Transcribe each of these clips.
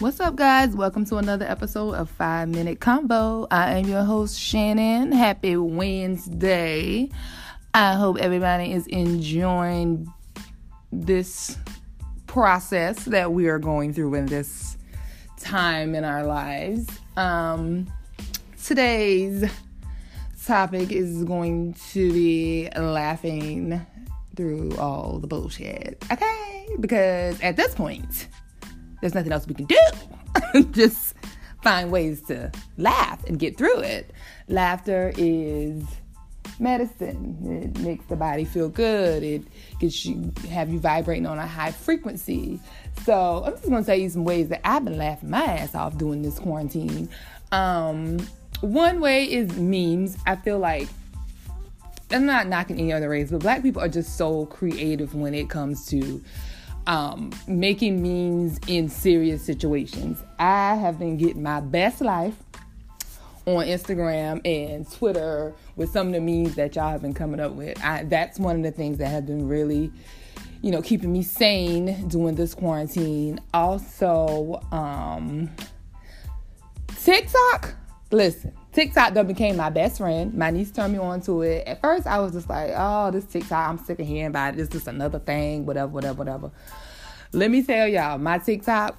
What's up, guys? Welcome to another episode of Five Minute Combo. I am your host, Shannon. Happy Wednesday. I hope everybody is enjoying this process that we are going through in this time in our lives. Um, today's topic is going to be laughing through all the bullshit. Okay? Because at this point, there's nothing else we can do. Just find ways to laugh and get through it. Laughter is medicine. It makes the body feel good. It gets you have you vibrating on a high frequency. So I'm just gonna tell you some ways that I've been laughing my ass off doing this quarantine. Um, one way is memes. I feel like I'm not knocking any other race, but black people are just so creative when it comes to um, making memes in serious situations. I have been getting my best life on Instagram and Twitter with some of the memes that y'all have been coming up with. I, that's one of the things that have been really, you know, keeping me sane during this quarantine. Also, um, TikTok. Listen, TikTok though became my best friend. My niece turned me on to it. At first, I was just like, oh, this TikTok, I'm sick of hearing about it. This is another thing, whatever, whatever, whatever. Let me tell y'all, my TikTok,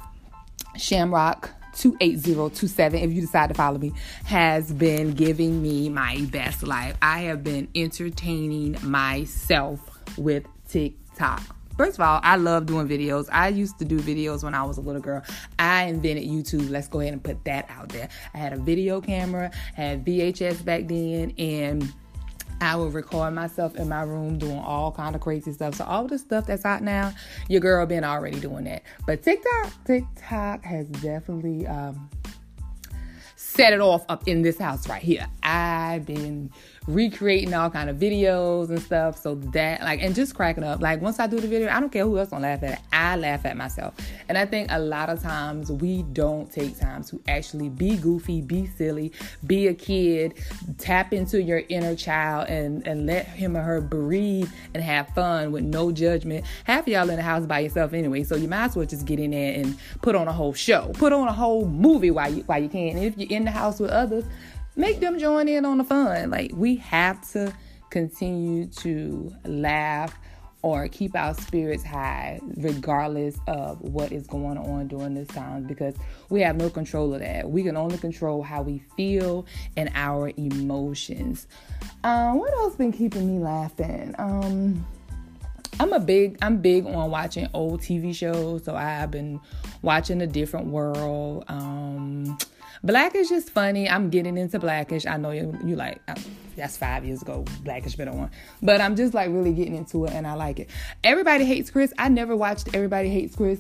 Shamrock 28027 if you decide to follow me has been giving me my best life i have been entertaining myself with tiktok First of all, I love doing videos. I used to do videos when I was a little girl. I invented YouTube. Let's go ahead and put that out there. I had a video camera, had VHS back then, and I would record myself in my room doing all kind of crazy stuff. So all the stuff that's out now, your girl been already doing that. But TikTok, TikTok has definitely um, set it off up in this house right here. I've been recreating all kind of videos and stuff. So that like and just cracking up. Like once I do the video, I don't care who else gonna laugh at it. I laugh at myself. And I think a lot of times we don't take time to actually be goofy, be silly, be a kid, tap into your inner child and and let him or her breathe and have fun with no judgment. Half of y'all in the house by yourself anyway, so you might as well just get in there and put on a whole show, put on a whole movie while you while you can. And if you're in the house with others, make them join in on the fun. Like we have to continue to laugh or keep our spirits high regardless of what is going on during this time because we have no control of that. We can only control how we feel and our emotions. Um, what else been keeping me laughing? Um, I'm a big I'm big on watching old TV shows, so I've been watching A Different World. Um, Blackish is funny. I'm getting into Blackish. I know you you like uh, that's five years ago. Blackish been on, but I'm just like really getting into it and I like it. Everybody hates Chris. I never watched Everybody Hates Chris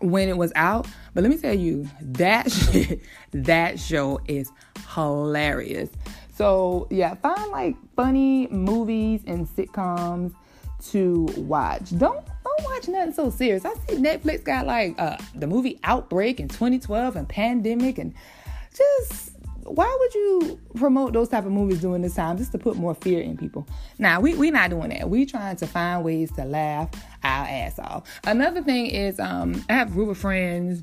when it was out, but let me tell you that shit, that show is hilarious. So yeah, find like funny movies and sitcoms to watch. Don't don't watch nothing so serious. I see Netflix got like uh, the movie Outbreak in 2012 and Pandemic and just why would you promote those type of movies during this time just to put more fear in people? Now we we not doing that. We trying to find ways to laugh our ass off. Another thing is um, I have a group of friends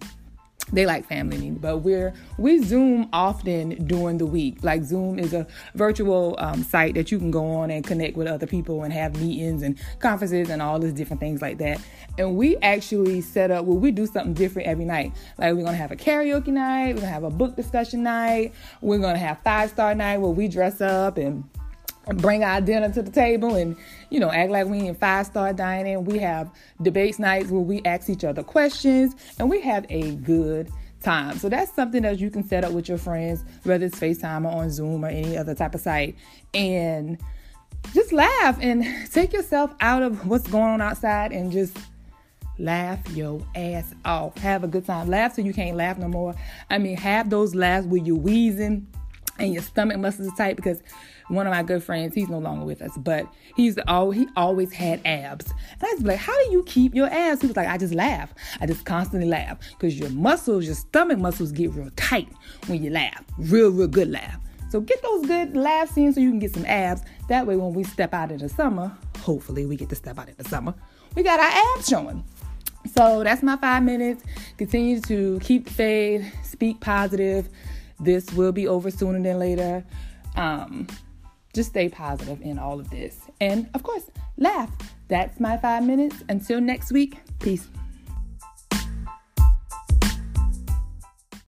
they like family me, but we're we zoom often during the week. Like zoom is a virtual um, site that you can go on and connect with other people and have meetings and conferences and all these different things like that. And we actually set up well we do something different every night. Like we're gonna have a karaoke night we're gonna have a book discussion night we're gonna have five star night where we dress up and bring our dinner to the table and you know act like we in five star dining. We have debates nights where we ask each other questions and we have a good time. So that's something that you can set up with your friends whether it's facetime or on zoom or any other type of site and just laugh and take yourself out of what's going on outside and just laugh your ass off. Have a good time. Laugh so you can't laugh no more. I mean have those laughs where you're wheezing and your stomach muscles are tight because one of my good friends, he's no longer with us, but he's all he always had abs. And I was like, How do you keep your abs? He was like, I just laugh. I just constantly laugh. Because your muscles, your stomach muscles get real tight when you laugh. Real, real good laugh. So get those good laughs in so you can get some abs. That way when we step out in the summer, hopefully we get to step out in the summer, we got our abs showing. So that's my five minutes. continue to keep the faith, speak positive. This will be over sooner than later. Um, just stay positive in all of this. And of course, laugh. That's my five minutes. Until next week, peace.